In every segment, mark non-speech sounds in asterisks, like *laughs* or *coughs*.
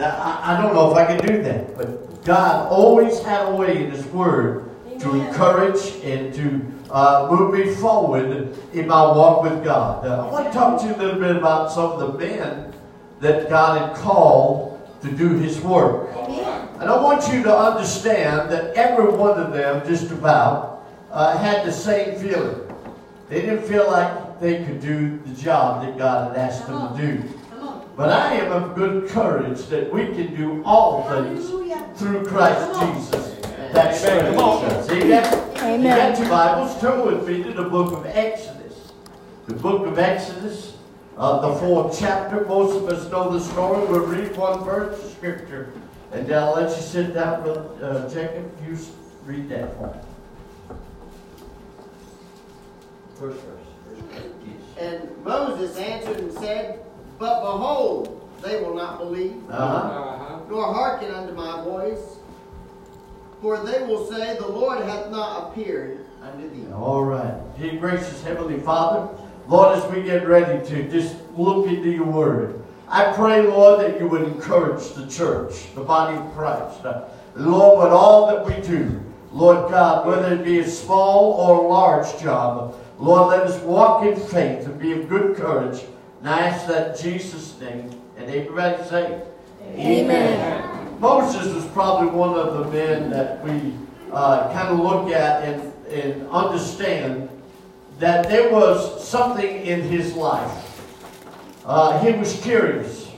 Now, I, I don't know if I can do that, but God always had a way in His Word to encourage and to uh, move me forward in my walk with God. Uh, I want to talk to you a little bit about some of the men that God had called to do His work. Amen. And I want you to understand that every one of them, just about, uh, had the same feeling. They didn't feel like they could do the job that God had asked them to do. Come on. But I am of good courage that we can do all things Hallelujah. through Christ Come on. Jesus. That's Amen. Come on. us. Amen. You Amen. got your Bibles, turn with me to the book of Exodus. The book of Exodus, uh, the fourth chapter. Most of us know the story. We'll read one verse of scripture. And then I'll let you sit down, Brother uh, Jacob. You read that for me. First verse. And Moses answered and said, But behold, they will not believe, Uh-huh. Uh-huh. nor hearken unto my voice. For they will say, The Lord hath not appeared unto thee. All right. Dear gracious Heavenly Father, Lord, as we get ready to just look into your word, I pray, Lord, that you would encourage the church, the body of Christ. Uh, Lord, with all that we do, Lord God, whether it be a small or large job, Lord, let us walk in faith and be of good courage. And I ask that Jesus' name. And everybody say, Amen. Moses was probably one of the men that we uh, kind of look at and, and understand that there was something in his life. Uh, he was curious.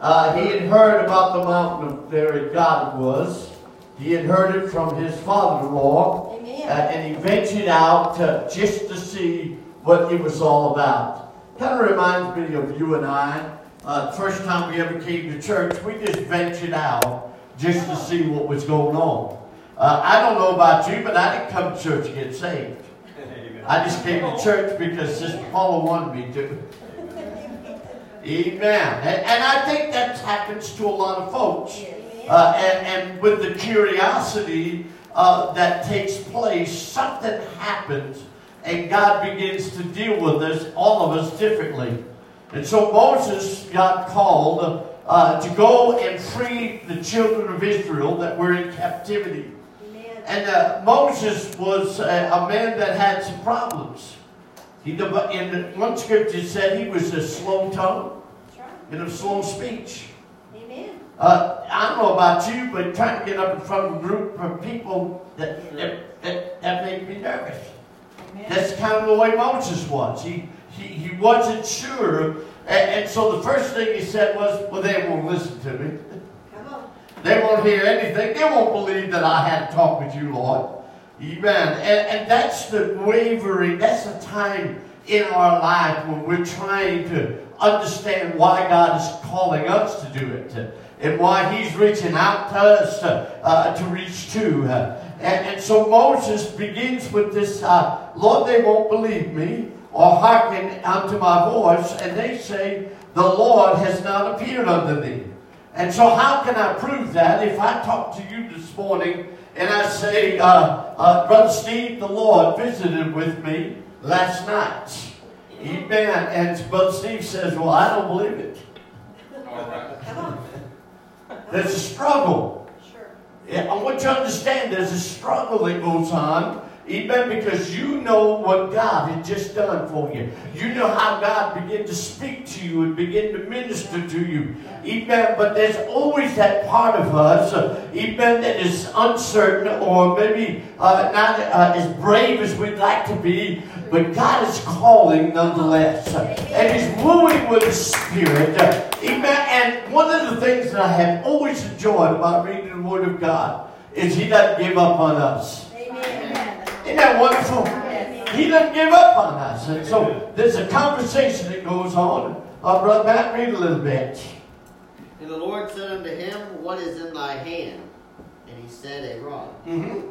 Uh, he had heard about the mountain of God was. He had heard it from his father-in-law. Uh, and he ventured out uh, just to see what it was all about. Kind of reminds me of you and I. Uh, first time we ever came to church, we just ventured out just to see what was going on. Uh, I don't know about you, but I didn't come to church to get saved. I just came to church because Sister Paula wanted me to. Amen. And, and I think that happens to a lot of folks. Uh, and, and with the curiosity uh, that takes place, something happens and God begins to deal with us, all of us, differently. And so Moses got called uh, to go and free the children of Israel that were in captivity. Amen. And uh, Moses was a, a man that had some problems. He, in one scripture said he was a slow tongue right. and of slow speech. Amen. Uh, I don't know about you, but trying to get up in front of a group of people that that, that, that made me nervous. That's kind of the way Moses was. He he, he wasn't sure, and, and so the first thing he said was, "Well, they won't listen to me. Come on. They won't hear anything. They won't believe that I had talked with you, Lord." Amen. And, and that's the wavering. That's the time in our life when we're trying to understand why God is calling us to do it and why He's reaching out to us uh, uh, to reach to. Uh, and, and so Moses begins with this uh, Lord, they won't believe me or hearken unto my voice, and they say, The Lord has not appeared unto thee. And so, how can I prove that if I talk to you this morning and I say, uh, uh, Brother Steve, the Lord visited with me last night? Amen. And Brother Steve says, Well, I don't believe it. All right. There's a struggle. I want you to understand there's a struggle that goes on. Amen. Because you know what God had just done for you. You know how God began to speak to you and begin to minister to you. Amen. But there's always that part of us, amen, that is uncertain or maybe uh, not uh, as brave as we'd like to be. But God is calling nonetheless. And He's moving with His Spirit. Amen. And one of the things that I have always enjoyed about reading the Word of God is He doesn't give up on us. Isn't that wonderful? He doesn't give up on us. And so there's a conversation that goes on. Uh, Brother Matt, read a little bit. And the Lord said unto him, What is in thy hand? And he said, A rod. Mm-hmm.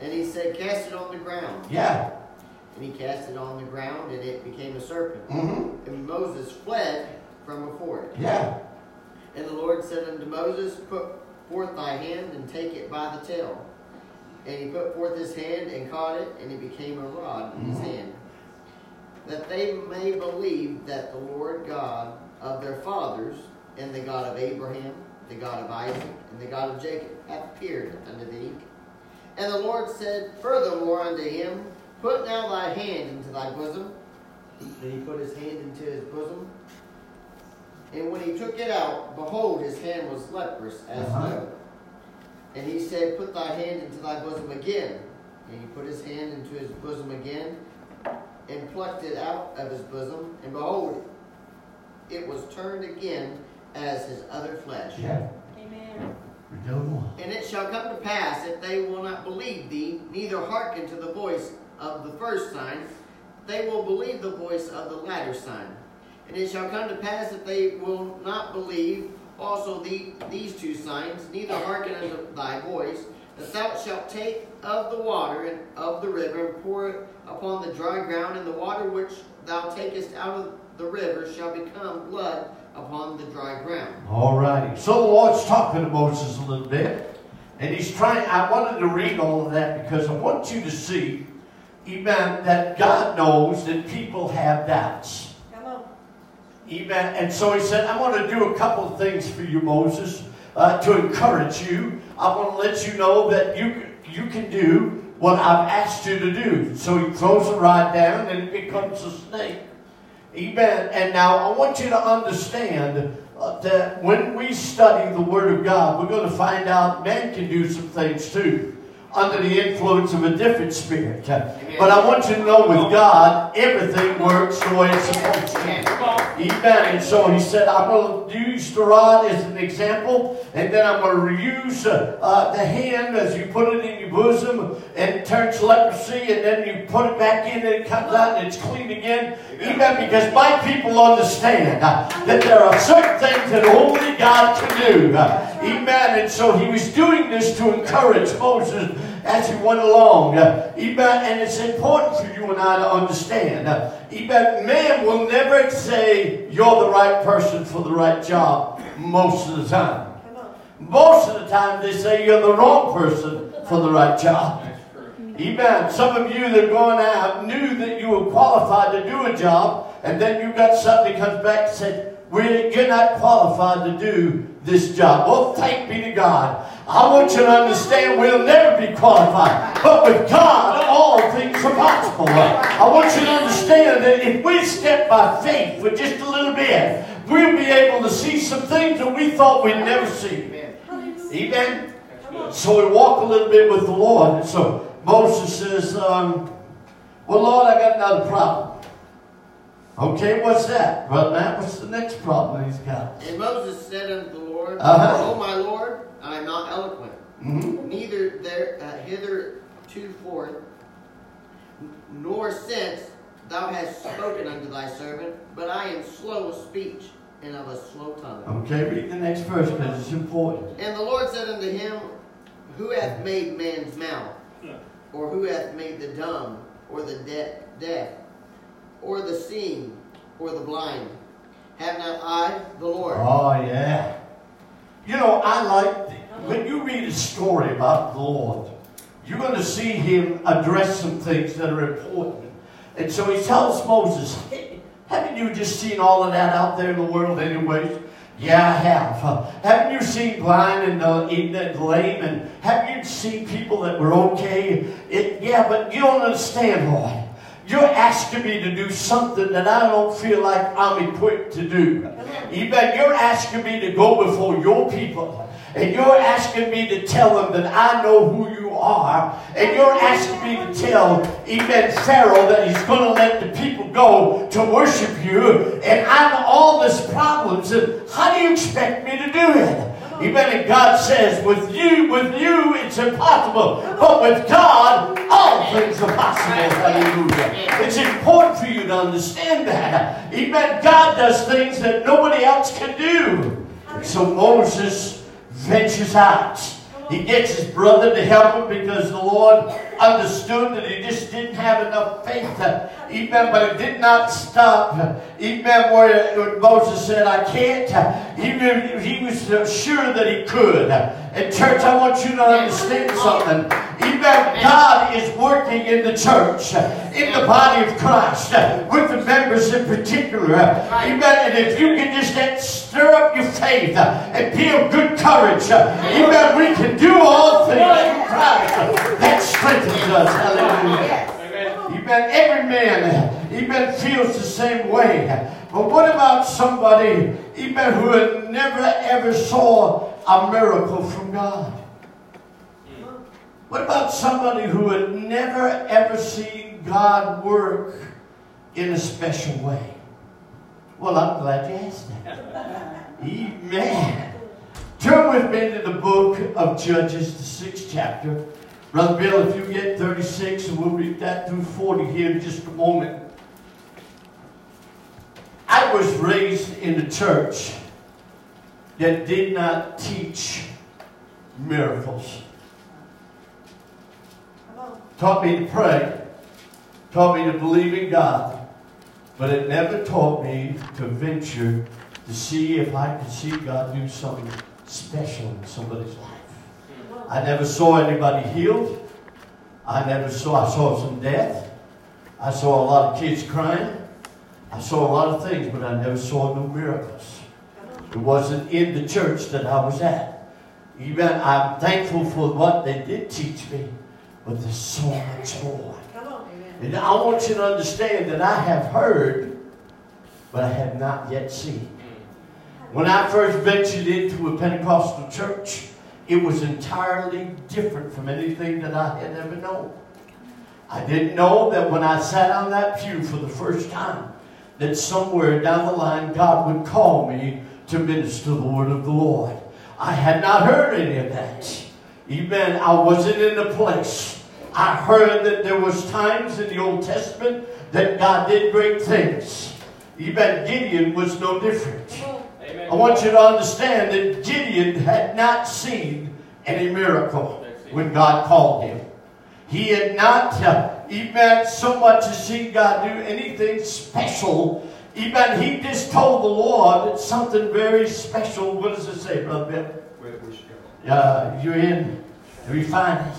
And he said, Cast it on the ground. Yeah. And he cast it on the ground, and it became a serpent. Mm-hmm. And Moses fled from before it. Yeah. And the Lord said unto Moses, Put forth thy hand and take it by the tail. And he put forth his hand and caught it, and it became a rod in his Mhm. hand. That they may believe that the Lord God of their fathers and the God of Abraham, the God of Isaac, and the God of Jacob hath appeared unto thee. And the Lord said furthermore unto him, Put now thy hand into thy bosom. And he put his hand into his bosom. And when he took it out, behold, his hand was leprous as Uh-huh. snow. And he said, Put thy hand into thy bosom again. And he put his hand into his bosom again, and plucked it out of his bosom. And behold, it was turned again as his other flesh. Yeah. Amen. We go on. And it shall come to pass, if they will not believe thee, neither hearken to the voice of the first sign, they will believe the voice of the latter sign. And it shall come to pass, if they will not believe also the, these two signs, neither hearken unto thy voice, that thou shalt take of the water and of the river, and pour it upon the dry ground, and the water which thou takest out of the river shall become blood upon the dry ground. All righty. So the Lord's talking to Moses a little bit. And he's trying, I wanted to read all of that because I want you to see, amen, that God knows that people have doubts. Amen. And so he said, I want to do a couple of things for you, Moses, uh, to encourage you. I want to let you know that you, you can do what I've asked you to do. So he throws a rod down and it becomes a snake. Amen. And now I want you to understand uh, that when we study the Word of God, we're going to find out man can do some things too under the influence of a different spirit. But I want you to know with God, everything works the way it's supposed to. Amen. And so he said, I'm going to use the rod as an example, and then I'm going to use uh, uh, the hand as you put it in your bosom, and it turns leprosy, and then you put it back in, and it comes out, and it's clean again. Amen. Because my people understand uh, that there are certain things that only God can do. Amen. And so he was doing this to encourage Moses as he went along. Amen. And it's important for you and I to understand. Amen. Man will never say you're the right person for the right job most of the time. Most of the time they say you're the wrong person for the right job. Amen. Some of you that are going out knew that you were qualified to do a job, and then you got something comes back and said, You're not qualified to do this job. Well, thank be to God. I want you to understand we'll never be qualified. But with God, all things are possible. I want you to understand that if we step by faith for just a little bit, we'll be able to see some things that we thought we'd never see. Amen. So we walk a little bit with the Lord. So Moses says, um, Well, Lord, I got another problem. Okay, what's that? Well, now, what's the next problem he's got? And Moses said unto the Lord, Uh-huh. O my Lord, I am not eloquent, hmm neither there uh, hither to forth, nor since thou hast spoken unto thy servant, but I am slow of speech and of a slow tongue. Okay, read the next verse because it's important. And the Lord said unto him, Who hath made man's mouth? Or who hath made the dumb, or the de- deaf, or the seeing, or the blind? Have not I, the Lord? Oh, yeah. You know, I like, when you read a story about the Lord, you're going to see him address some things that are important. And so he tells Moses, hey, haven't you just seen all of that out there in the world anyways? Yeah, I have. Uh, haven't you seen blind and, uh, and lame? And haven't you seen people that were okay? It, yeah, but you don't understand, Lord. You're asking me to do something that I don't feel like I'm equipped to do. Amen. You're asking me to go before your people. And you're asking me to tell them that I know who you are. And you're asking me to tell, Amen, Pharaoh that he's going to let the people go to worship you. And I'm all this problems. And how do you expect me to do it? Amen. And God says, with you, with you, it's impossible. But with God, all things are possible. Hallelujah. It's important for you to understand that. Amen. God does things that nobody else can do. So Moses ventures out. He gets his brother to help him because the Lord understood that he just didn't have enough faith. Amen. But it did not stop. Amen. Where, Moses said, I can't. Even he was sure that he could. And church, I want you to understand something. Amen. God is working in the church, in the body of Christ, with the members in particular. Amen. And if you can just stir up your faith and be of good courage, amen, we can do all things through Christ that strengthens us. Hallelujah. Amen. Every man, amen, feels the same way. But what about somebody, amen, who had never ever saw a miracle from God? What about somebody who had never ever seen God work in a special way? Well, I'm glad you asked that. Amen. Turn with me to the book of Judges, the sixth chapter. Brother Bill, if you get 36, and we'll read that through 40 here in just a moment. I was raised in a church that did not teach miracles. Taught me to pray, taught me to believe in God, but it never taught me to venture to see if I could see God do something special in somebody's life. I never saw anybody healed. I never saw, I saw some death. I saw a lot of kids crying. I saw a lot of things, but I never saw no miracles. It wasn't in the church that I was at. Even I'm thankful for what they did teach me, but there's so much more. And I want you to understand that I have heard, but I have not yet seen. When I first ventured into a Pentecostal church, it was entirely different from anything that I had ever known. I didn't know that when I sat on that pew for the first time, that somewhere down the line God would call me to minister the word of the Lord. I had not heard any of that. Amen. I wasn't in the place. I heard that there was times in the Old Testament that God did great things. Amen. Gideon was no different. I want you to understand that Gideon had not seen any miracle when God called him. He had not, uh, even so much as seen God do anything special. Even he just told the Lord that something very special. What does it say, Brother Bill? Where we should go. Uh, you're in refine it.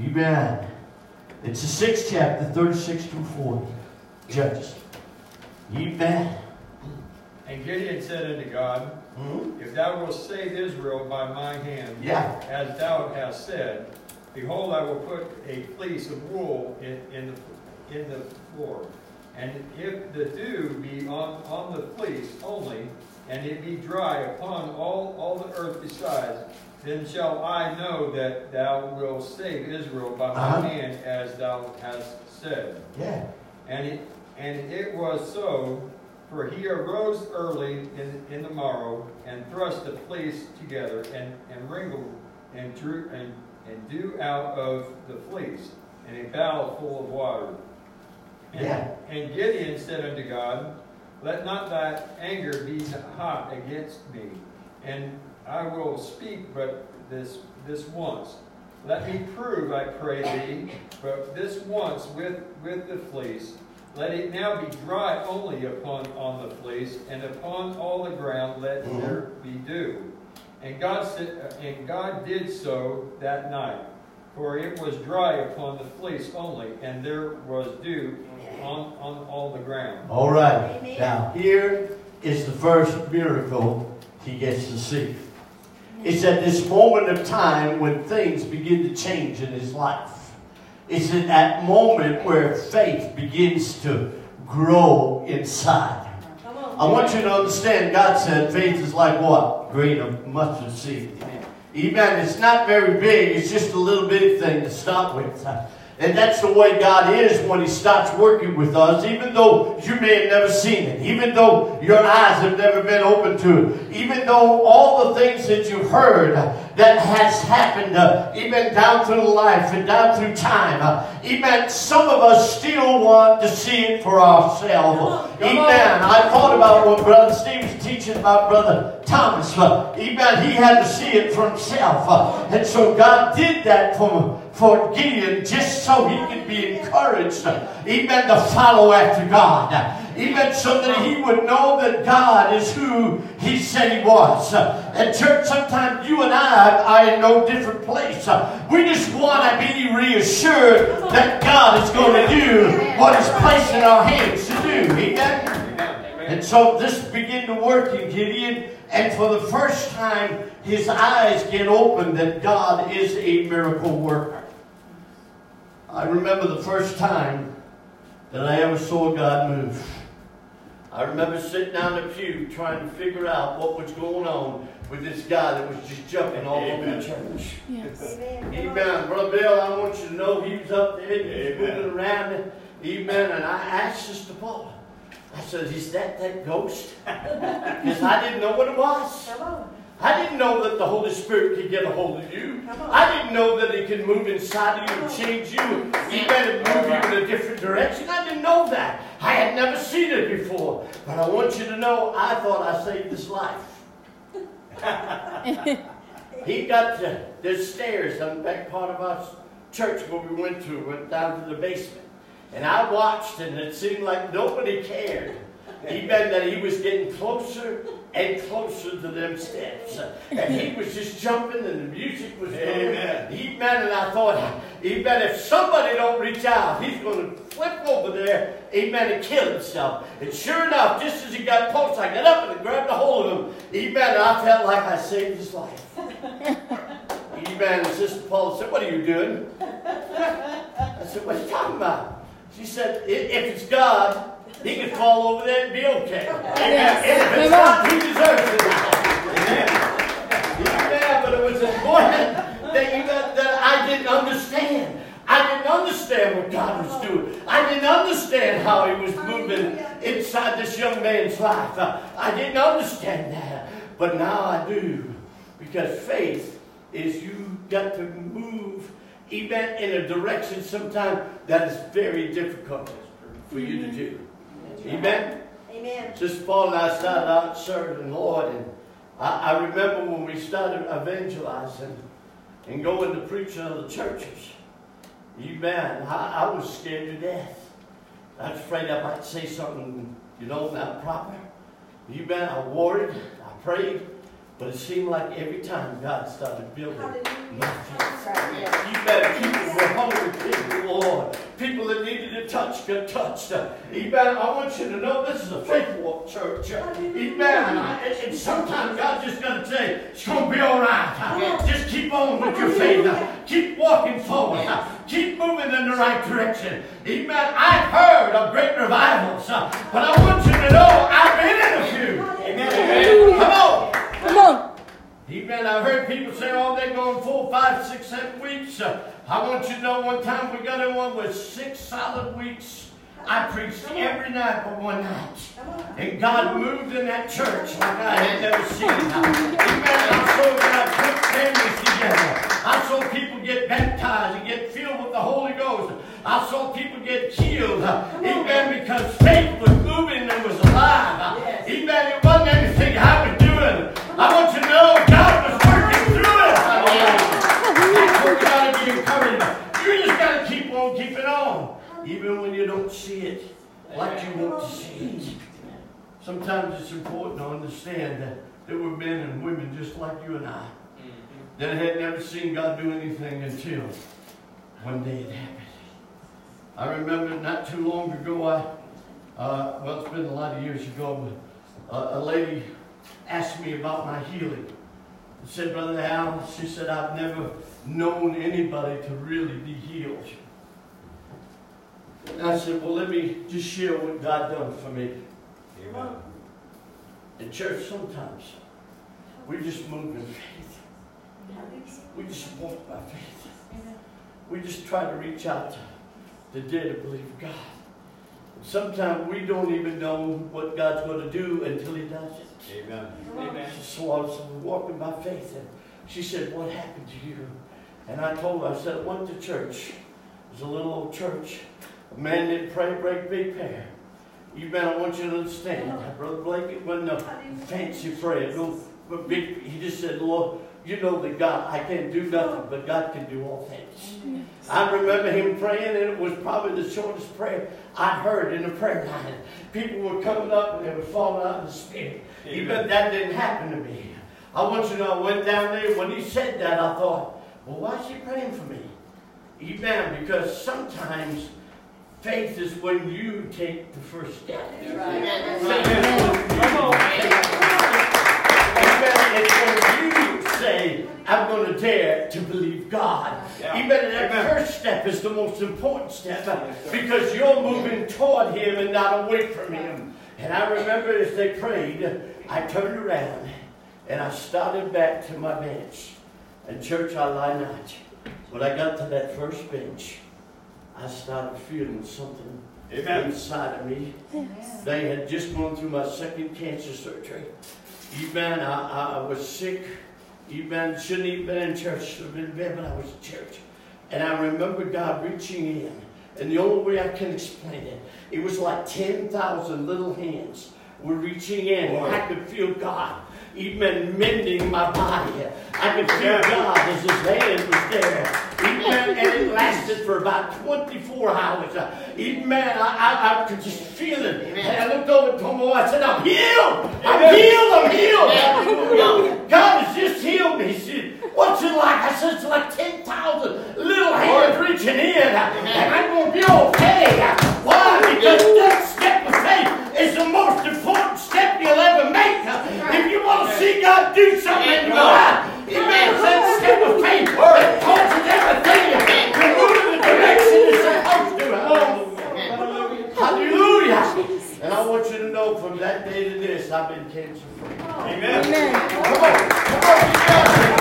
Amen. It's the sixth chapter, 36 through 40. Judges. Amen. And Gideon said unto God, mm-hmm. If thou wilt save Israel by my hand, yeah. as thou hast said, behold, I will put a fleece of wool in, in, the, in the floor. And if the dew be on, on the fleece only, and it be dry upon all, all the earth besides, then shall I know that thou wilt save Israel by my uh-huh. hand, as thou hast said. Yeah. And it, and it was so for he arose early in, in the morrow, and thrust the fleece together, and, and wrinkled, and drew and, and drew out of the fleece, and a barrel full of water. And, yeah. and Gideon said unto God, Let not thy anger be hot against me, and I will speak but this this once. Let me prove, I pray thee, but this once with, with the fleece, let it now be dry only upon on the fleece, and upon all the ground let mm-hmm. there be dew. And God said, uh, and God did so that night, for it was dry upon the fleece only, and there was dew on, on all the ground. All right. Amen. Now here is the first miracle he gets to see. It's at this moment of time when things begin to change in his life. It's in that moment where faith begins to grow inside. I want you to understand God said faith is like what? Grain of mustard seed. Amen. It's not very big, it's just a little bitty thing to start with. And that's the way God is when He starts working with us, even though you may have never seen it, even though your eyes have never been open to it, even though all the things that you've heard that has happened, uh, even down through life and down through time, uh, even some of us still want to see it for ourselves. Amen. I thought about what Brother Steve was teaching about Brother Thomas. Uh, amen. He had to see it for himself. Uh, and so God did that for, for Gideon just so he could be encouraged. Amen. To follow after God. Amen. So that he would know that God is who he said he was. And church, sometimes you and I are in no different place. We just want to be reassured that God is going to do what is placed in our hands to do. Amen. And so this began to work in Gideon, and for the first time, his eyes get opened that God is a miracle worker. I remember the first time that I ever saw God move. I remember sitting down in the pew trying to figure out what was going on with this guy that was just jumping all over the church. Yes. Amen. Amen. Brother Bill, I want you to know he was up there, he was moving around. Amen. And I asked Sister Paula, I said, is that that ghost? *laughs* Because I didn't know what it was. Come on. I didn't know that the Holy Spirit could get a hold of you. I didn't know that it could move inside of you and change you, even and move you in a different direction. I didn't know that. I had never seen it before. But I want you to know, I thought I saved his life. *laughs* he got to, there's stairs on the back part of our church where we went to, went down to the basement. And I watched and it seemed like nobody cared. He Even that he was getting closer and closer to them steps. And he was just jumping and the music was going. He Amen. And I thought, amen, if somebody don't reach out, he's going to flip over there, amen, and kill himself. And sure enough, just as he got close, I got up and grabbed a hold of him. Amen. And I felt like I saved his life. *laughs* amen. And Sister Paula said, what are you doing? I said, what are you talking about? She said, if it's God, he could fall over there and be okay. Yes. If it's Amen. God, he deserves it. Amen. But it was important that, you, that, that I didn't understand. I didn't understand what God was doing. I didn't understand how He was moving inside this young man's life. Uh, I didn't understand that. But now I do. Because faith is you got to move even in a direction sometimes that is very difficult for you to do. Amen. Amen. Sister Paul and I started out serving the Lord, and I, I remember when we started evangelizing and going to preach in other churches. Amen. I, I was scared to death. I was afraid I might say something, you know, not proper. Amen. I worried. I prayed. But it seemed like every time God started building. Right. You better people were hungry people, Lord. People that needed a touch got touched. Amen. I want you to know this is a faith walk church. Amen. And, and sometimes God's just going to say, it's going to be all right. Just keep on with your faith. Keep walking forward. Keep moving in the right direction. Amen. I've heard of great revivals, but I want you to know I've been in a few. Amen. Come on. Come on. Amen. I've heard people say, oh, they're going four, five, six, seven weeks. Uh, I want you to know one time we got in one with six solid weeks. I preached every night but one night. And God moved in that church like I had never seen. Amen. I saw God put families together. I saw people get baptized and get filled with the Holy Ghost. I saw people get healed. Amen. Because faith was and women just like you and I that had never seen God do anything until one day it happened. I remember not too long ago, I, uh, well, it's been a lot of years ago, but uh, a lady asked me about my healing. She said, Brother Al, she said, I've never known anybody to really be healed. And I said, well, let me just share what God done for me. Amen. In church, sometimes we just move in faith. We just walk by faith. We just try to reach out to the dead to believe God. Sometimes we don't even know what God's going to do until He does it. Amen. Amen. So I was walking by faith, and she said, What happened to you? And I told her, I said, I went to church. It was a little old church. A man didn't pray, break big prayer. You better want you to understand. Brother Blake, it wasn't a fancy prayer. No, but big, he just said, Lord, you know that God, I can't do nothing, but God can do all things. I remember him praying, and it was probably the shortest prayer I heard in a prayer line. People were coming up and they were falling out of the spirit. Even that didn't happen to me. I want you to know, I went down there, when he said that, I thought, well, why is he praying for me? Amen. Because sometimes faith is when you take the first step. Amen. It's when you say, I'm going to dare to believe God. Yeah. Even that first step is the most important step because you're moving toward Him and not away from Him. And I remember as they prayed, I turned around and I started back to my bench. And church, I lie not. When I got to that first bench, I started feeling something Amen. inside of me. They had just gone through my second cancer surgery. Amen. I, I, was sick. Amen. Shouldn't even been in church. Should have been in bed, but I was in church. And I remember God reaching in. And the only way I can explain it, it was like 10,000 little hands were reaching in. And I could feel God even mending my body. I could feel God as his hand was there. Amen. And it lasted for about 24 hours. Uh, Amen. I, I, I could just feel it. And I looked over to my wife. I said, I'm healed. I'm healed. I'm healed. God has just healed me. He said, What's it like? I said, It's like 10,000 little hands reaching in. Uh, and I'm going to be okay. Uh, why? Because that step of faith is the most important step you'll ever make. If you want to see God do something in your life, Amen. It's that step of faith that causes everything to move in the direction it's supposed to. Hallelujah. And I want you to know from that day to this, I've been cancer free. Amen. Come on, come on, you.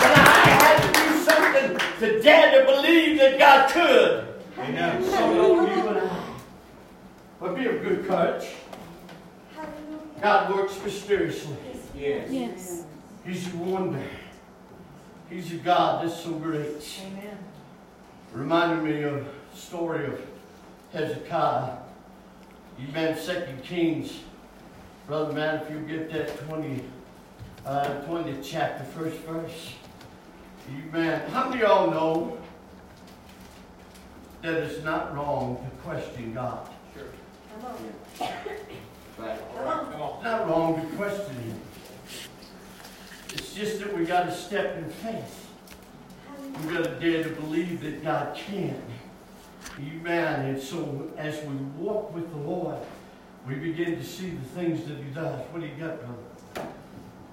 But I had to do something to dare to believe that God could. Amen. So will you and I. But be of good courage. God works mysteriously. Yes. Yes. He's a wonder. He's a God that's so great. Amen. Reminded me of the story of Hezekiah. You read Second Kings. Brother man, if you get that 20, uh, 20th chapter, first verse. You man, how many of y'all know that it's not wrong to question God? Come on. *coughs* Right. Come on. Come on. It's not wrong to question Him. It's just that we got to step in faith. We got to dare to believe that God can. Amen. And so as we walk with the Lord, we begin to see the things that He does. What do you got, brother?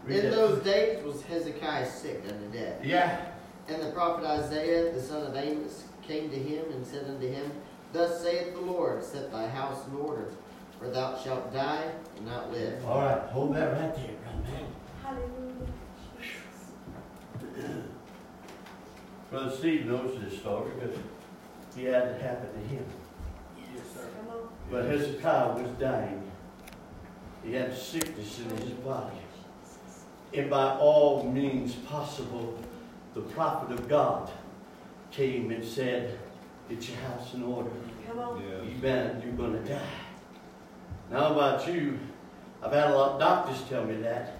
Read In those days was Hezekiah sick unto death. Yeah. And the prophet Isaiah, the son of Amos, came to him and said unto him, Thus saith the Lord, Set thy house in order, for thou shalt die and not live. All right. Hold that right there, brother. Hallelujah. Brother Steve knows this story because he had it happen to him. Yes, sir. Come on. But Hezekiah was dying. He had sickness in his body. And by all means possible, the prophet of God came and said, Get your house in order. Come on. Amen. You're going to die. Now, about you, I've had a lot of doctors tell me that.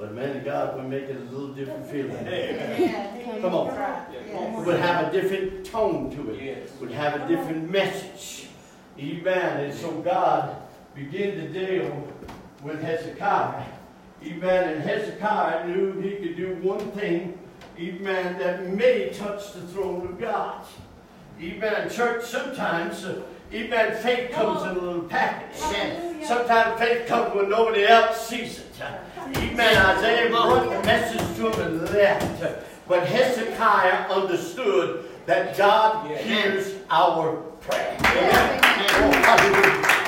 But man of God would make it a little different feeling. Amen. Come on. Yes. Would have a different tone to it. Yes. Would have a different message. Amen. And so God began to deal with Hezekiah. Amen. And Hezekiah knew he could do one thing. Amen. That may touch the throne of God. Amen. Church, sometimes, uh, amen, faith comes in a little package. Hallelujah. Sometimes faith comes when nobody else sees it. Amen. Isaiah brought the message to him and left. But Hezekiah understood that God hears our prayer. Hallelujah.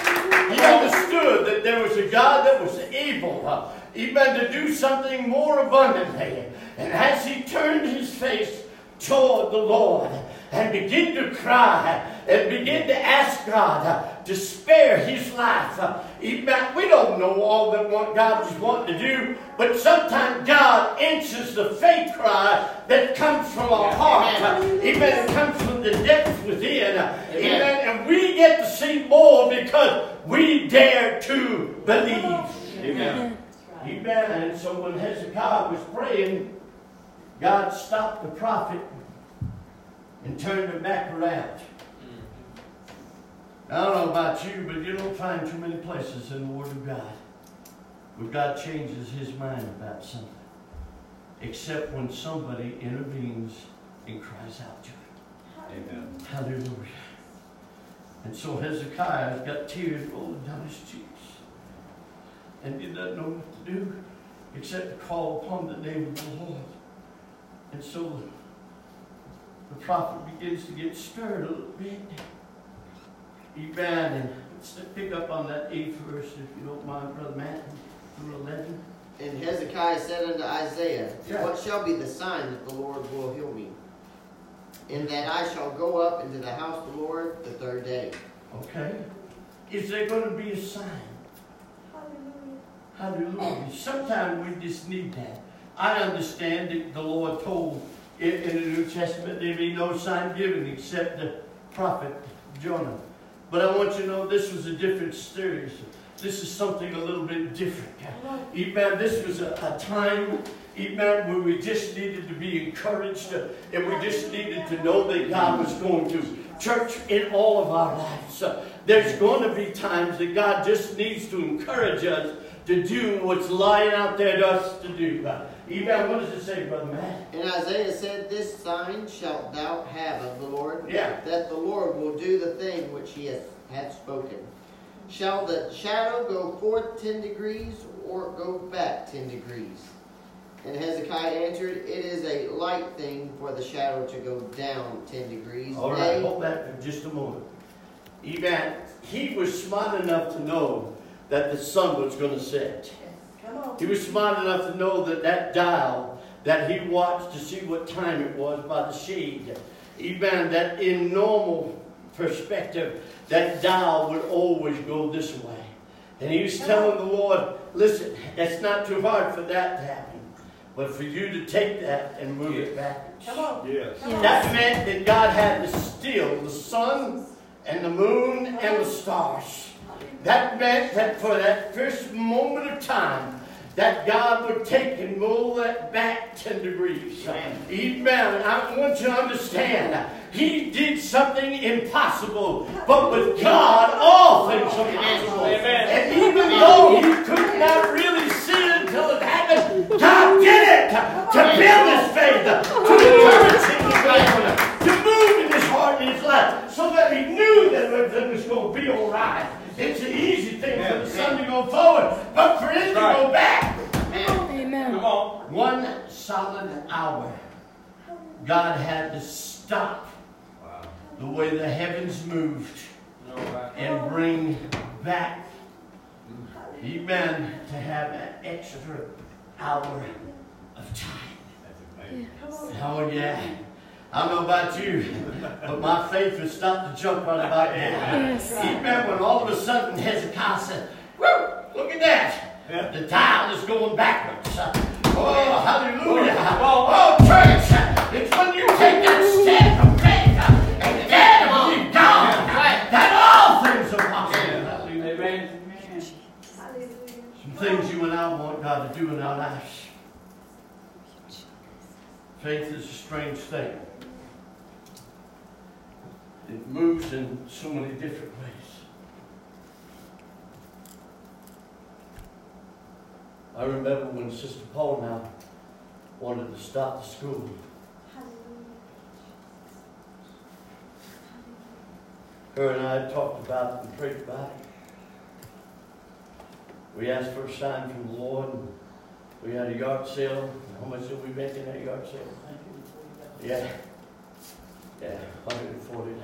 He understood that there was a God that was able, even to do something more abundantly. And as he turned his face toward the Lord and began to cry and began to ask God to spare his life, uh, Amen. We don't know all that what God is wanting to do, but sometimes God answers the faith cry that comes from our heart. Amen. Amen. It comes from the depths within. Amen. And we get to see more because we dare to believe. Amen. Amen. And so when Hezekiah was praying, God stopped the prophet and turned him back around. I don't know about you, but you don't find too many places in the Word of God where God changes his mind about something. Except when somebody intervenes and cries out to him. Amen. Hallelujah. And so Hezekiah has got tears rolling down his cheeks. And he doesn't know what to do except to call upon the name of the Lord. And so the prophet begins to get stirred a little bit. Amen. And let's pick up on that eighth verse, if you don't mind, Brother Matt, through 11. And Hezekiah said unto Isaiah, Yeah. What shall be the sign that the Lord will heal me? And that I shall go up into the house of the Lord the third day. Okay? Is there going to be a sign? Hallelujah. Hallelujah. Sometimes we just need that. I understand that the Lord told in, in the New Testament there be no sign given except the prophet Jonah. But I want you to know this was a different series. This is something a little bit different. Amen. This was a, a time, amen, where we just needed to be encouraged uh, and we just needed to know that God was going to. Church, in all of our lives, uh, there's going to be times that God just needs to encourage us to do what's lying out there to us to do. Uh, amen. What does it say, Brother Matt? And Isaiah said, This sign shalt thou have of the Lord, Yeah. that the Lord will do the thing which he hath, hath spoken. Shall the shadow go forth ten degrees, or go back ten degrees? And Hezekiah answered, It is a light thing for the shadow to go down ten degrees. All right, Nay, hold that for just a moment. Amen. He was smart enough to know that the sun was going to set. Come on. He was smart enough to know that that dial that he watched to see what time it was by the shade, even that in normal perspective, that dial would always go this way. And he was telling the Lord, listen, it's not too hard for that to happen, but for you to take that and move it backwards. Come on. Yes. Come on. That meant that God had to steal the sun and the moon and the stars. That meant that for that first moment of time, that God would take and roll that back 10 degrees. Amen. I want you to understand, He did something impossible, but with God, all things are possible. Amen. And even though he could not really see it until it happened, God did it to build his faith, to encourage him to to move in his heart and his life, so that he knew that everything was going to be all right. It's an easy thing for the sun to go forward, but for him to go back, Amen. Come on. one solid hour, God had to stop Wow. the way the heavens moved No, I- and bring back, amen, to have an extra hour of time. Come on. Oh, yeah. I don't know about you, but my faith would start to jump right about now. Amen. When all of a sudden Hezekiah said, Woo, look at that. The dial is going backwards. Oh, hallelujah. Oh, oh church, it's when you take that step of faith uh, and dare to believe God that all things are possible. Hallelujah. Amen. Hallelujah. Some things you and I want God to do in our lives. Faith is a strange thing. It moves in so many different ways. I remember when Sister Paul I wanted to start the school. Her and I talked about it and prayed about it. We asked for a sign from the Lord. And we had a yard sale. How much did we make in that yard sale? Yeah. Yeah, $140.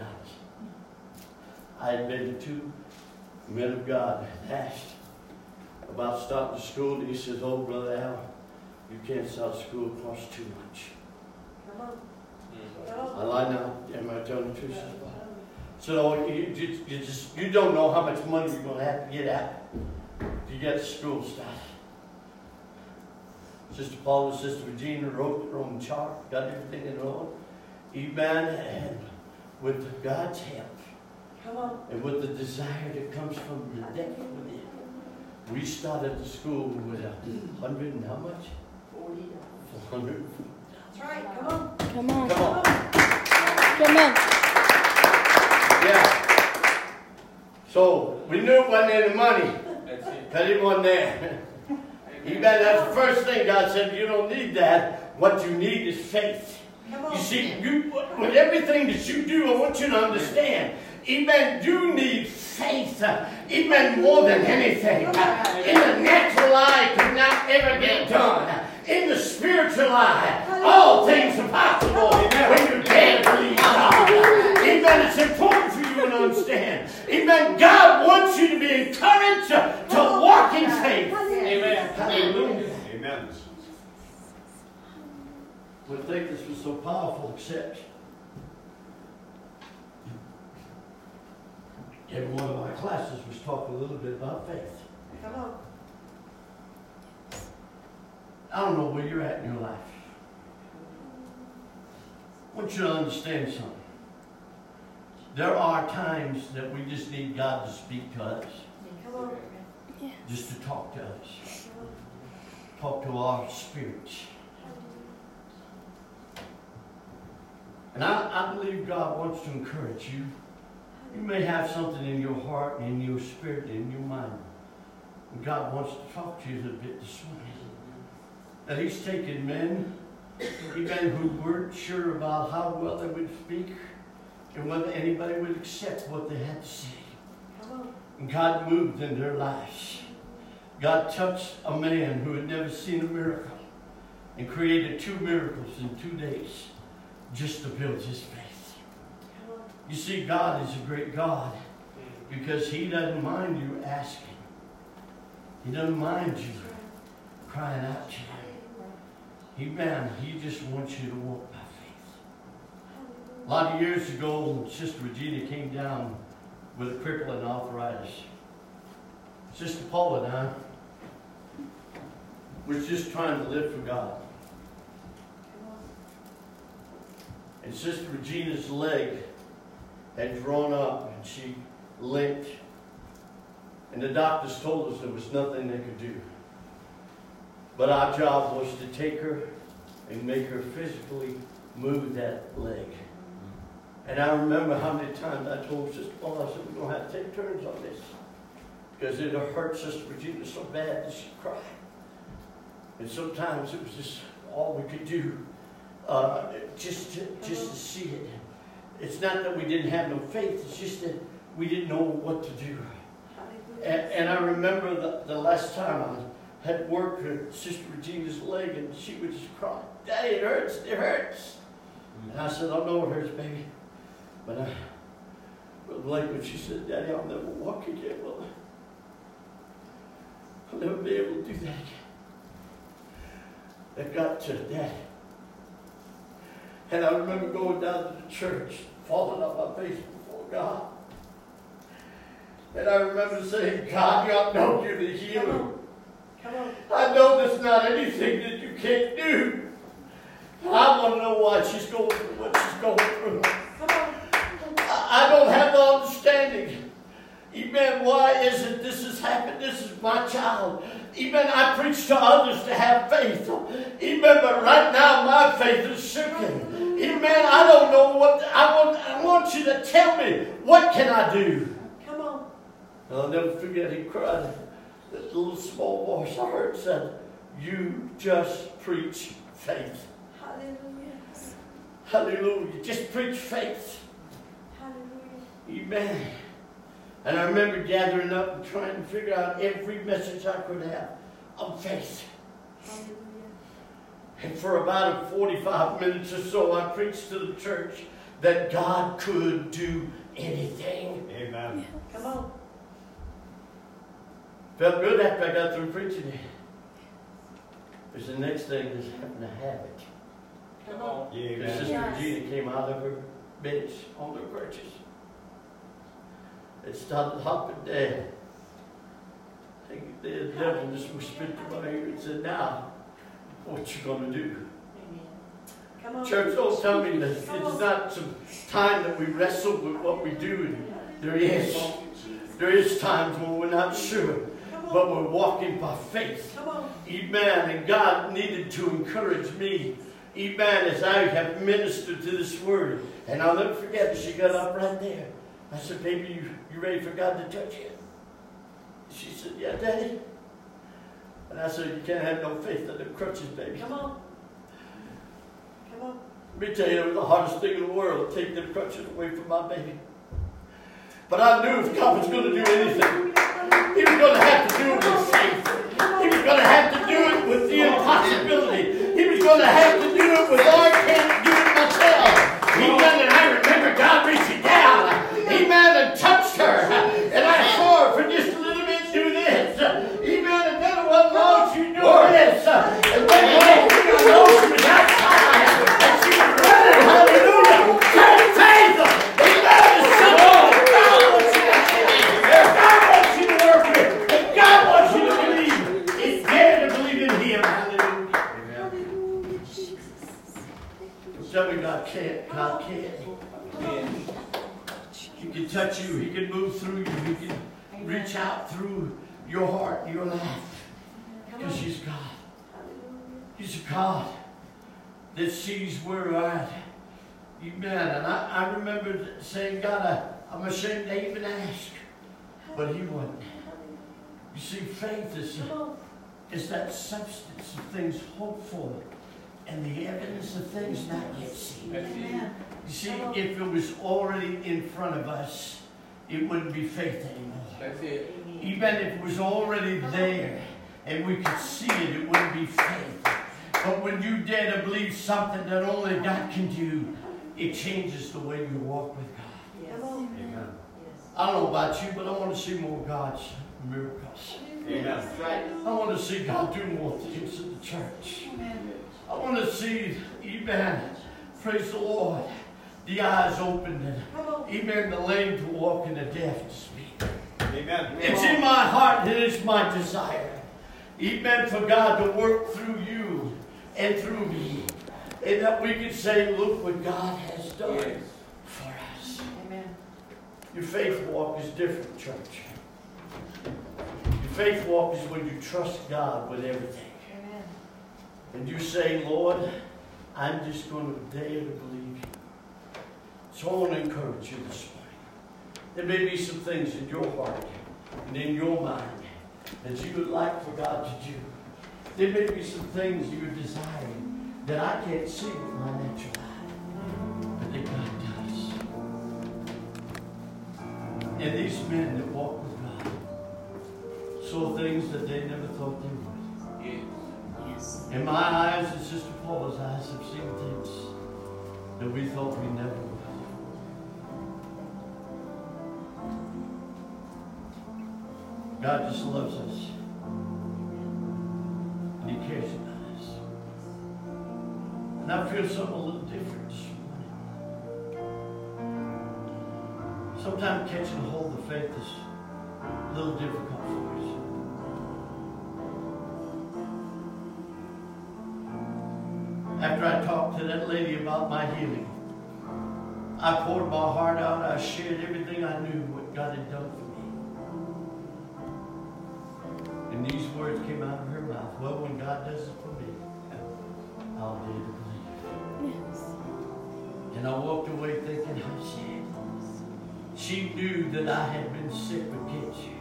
I had been to two men of God and asked about starting school. And he says, Oh, Brother Al, you can't start school. It costs too much. Come on. Mm-hmm. I lie now. Am I telling the truth? So oh, you, you, you just you don't know how much money you're going to have to get out to get the school started. Sister Paula, Sister Regina wrote their own chart, got everything in order. Amen. And with God's help Come on. and with the desire that comes from the depth within, we started the school with a hundred and how much? Forty. Four hundred. That's right. Come on. Come on. Come on. Come on. Yeah. So we knew it wasn't any money. That's it. Because it wasn't there. Amen. That's the first thing God said. You don't need that. What you need is faith. You see, you, with everything that you do, I want you to understand. Amen. You need faith. Amen. More than anything. In the natural eye, could not ever get done. In the spiritual eye, all things are possible when you dare believe God. Amen. It's important for you to understand. Amen. God wants you to be encouraged to walk in faith. Amen. Hallelujah. Amen. Wouldn't think this was so powerful, except every one of my classes was talking a little bit about faith. Come on. I don't know where you're at in your life. I want you to understand something. There are times that we just need God to speak to us, Come on. just to talk to us, talk to our spirits. And I, I believe God wants to encourage you. You may have something in your heart, in your spirit, in your mind. And God wants to talk to you a bit this morning. That He's taken men, even who weren't sure about how well they would speak and whether anybody would accept what they had to say. And God moved in their lives. God touched a man who had never seen a miracle and created two miracles in two days just to build his faith. You see, God is a great God because He doesn't mind you asking. He doesn't mind you crying out to Him. Amen. He just wants you to walk by faith. A lot of years ago, Sister Regina came down with a crippling arthritis. Sister Paula and I was just trying to live for God. And Sister Regina's leg had drawn up and she limped. And the doctors told us there was nothing they could do. But our job was to take her and make her physically move that leg. And I remember how many times I told Sister Paula, I said, we're going to have to take turns on this. Because it hurt Sister Regina so bad that she cried. And sometimes it was just all we could do uh, just to, just to see it. It's not that we didn't have no faith. It's just that we didn't know what to do. And, and I remember the, the last time I had worked with Sister Regina's leg, and she would just cry, "Daddy, it hurts. It hurts." And I said, "I know it hurts, baby." But I, but like when she said, "Daddy, I'll never walk again," well, I'll never be able to do that again. That got to Daddy. And I remember going down to the church, falling on my face before God. And I remember saying, God, I know you're the healer. Come on. I know there's not anything that you can't do. I want to know why she's going through what she's going through. Come on. I I don't have the understanding. Amen. Why is it this has happened? This is my child. Amen. I preach to others to have faith. Amen. But right now my faith is shaken. Amen. I don't know what I want. I want you to tell me what can I do. Come on. I'll never forget. He cried. This little small voice I heard said, "You just preach faith." Hallelujah. Hallelujah. Just preach faith. Hallelujah. Amen. And I remember gathering up and trying to figure out every message I could have of faith. Hallelujah. And for about 45 minutes or so, I preached to the church that God could do anything. Amen. Come on. Felt good after I got through preaching it. Because the next thing is having to have it. Come on. And Amen. Sister Regina came out of her bench on her crutches. It started hopping down. The devil just whispered to my ear and said, Now, what you gonna do? Come. Church, don't tell me that it's not some time that we wrestle with what we do. There is. There is times when we're not sure, but we're walking by faith. Come. Amen. And God needed to encourage me. Amen. As I have ministered to this word. And I'll never forget, she got up right there. I said, baby, you, you ready for God to touch you? She said, yeah, Daddy. And I said, you can't have no faith in the crutches, baby. Come on. Come on. Let me tell you, it was the hardest thing in the world to take them crutches away from my baby. But I knew if God was going to do anything, He was going to have to do it with faith. He was going to have to do it with the impossibility. He was going to have to do it with I can't do it myself. Amen. And I remember God reaching down, amen, and touched her. And I saw her for just a little bit do this. Amen. And then it wasn't long she knew this. And then when I know she was outside, and she was running, hallelujah. Turn faith. Amen. It's something that God wants you to have. God wants you to work with. And God wants you to believe. It's dare to believe in Him. Hallelujah. Hallelujah, Jesus. Tell me God can't. God can't. He can touch you. He can move through you. He can out through your heart and your life. Because on. He's God. He's a God that sees where we're at. Amen. And I, I remember saying, God, I, I'm ashamed to even ask. But He wouldn't. You see, faith is, on. is that substance of things hoped for and the evidence of things not yet seen. You see, if it was already in front of us, it wouldn't be faith anymore. That's it. Even if it was already there and we could see it, it wouldn't be faith. But when you dare to believe something that only God can do, it changes the way you walk with God. Come on. I don't know about you, but I want to see more God's miracles. Amen. I want to see God do more things in the church. I want to see, amen, praise the Lord, the eyes opened and, Come on. amen, the lame to walk and the deaf to speak. Amen. It's in my heart and it's my desire. Amen. For God to work through you and through me. And that we can say, look what God has done Yes. for us. Amen. Your faith walk is different, church. Your faith walk is when you trust God with everything. Amen. And you say, Lord, I'm just going to dare to believe you. So I want to encourage you this morning. There may be some things in your heart and in your mind that you would like for God to do. There may be some things you're desiring that I can't see with my natural eye, but that God does. And these men that walk with God saw things that they never thought they would. Yes. In my eyes and Sister Paula's eyes have seen things that we thought we never God just loves us. And He cares about us. And I feel something a little different this morning. Sometimes catching hold of faith is a little difficult for us. After I talked to that lady about my healing, I poured my heart out. I shared everything I knew what God had done for me. These words came out of her mouth. Well, when God does it for me, I'll dare to believe. Yes. And I walked away thinking, oh, how sad. She knew that I had been sick with cancer.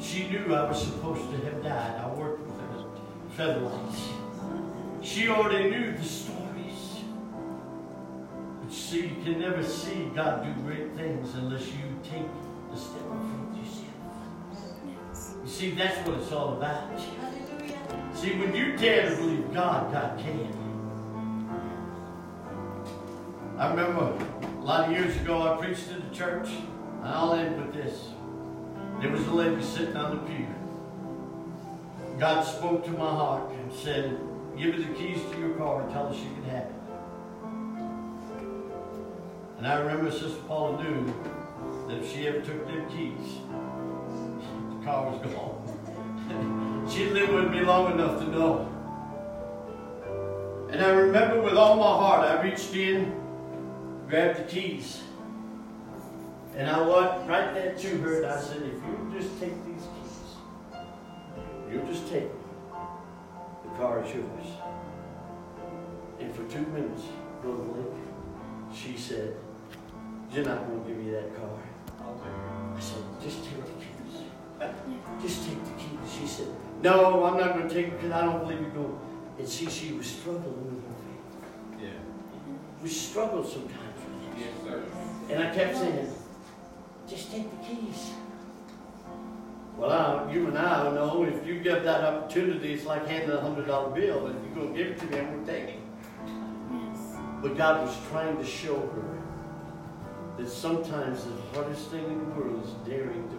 She knew I was supposed to have died. I worked with her featherlights. She already knew the stories. But see, you can never see God do great things unless you take the step of faith yourself. You see, that's what it's all about. Hallelujah. See, when you dare to believe God, God can. I remember a lot of years ago I preached in the church, and I'll end with this. There was a lady sitting on the pew. God spoke to my heart and said, Give her the keys to your car and tell her she can have it. And I remember Sister Paula knew that if she ever took them keys, car was gone. She'd lived with me long enough to know. And I remember with all my heart, I reached in, grabbed the keys, and I went right there to her, and I said, if you just take these keys, you just take them. The car is yours. And for two minutes, Brother Blake, she said, you're not going to give me that car. I said, just take keys. Just take the keys. She said, no, I'm not going to take it because I don't believe you're going. And see, she was struggling with her faith. Yeah. We struggle sometimes with Yes, sir. And I kept saying, just take the keys. Well, I, you and I know if you give that opportunity, it's like handing a hundred dollar bill. But if you're going to give it to me, I'm going to take it. But God was trying to show her that sometimes the hardest thing in the world is daring to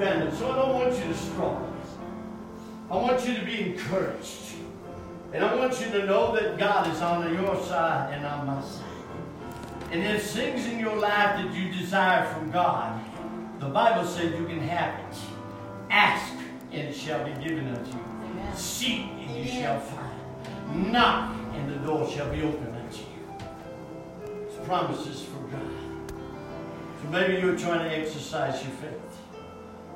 Amen. So I don't want you to struggle. I want you to be encouraged. And I want you to know that God is on your side and on my side. And there's things in your life that you desire from God. The Bible says you can have it. Ask, and it shall be given unto you. Seek, and you shall find. Knock, and the door shall be opened unto you. It's promises from God. So maybe you're trying to exercise your faith.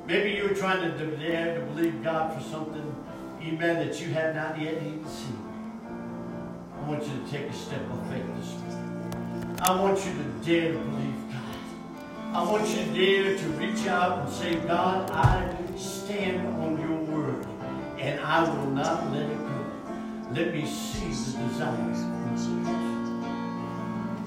Maybe you're trying to dare to believe God for something, amen, that you have not yet even seen. I want you to take a step of faith this morning. I want you to dare to believe God. I want you to dare to reach out and say, God, I stand on your word, and I will not let it go. Let me see the desires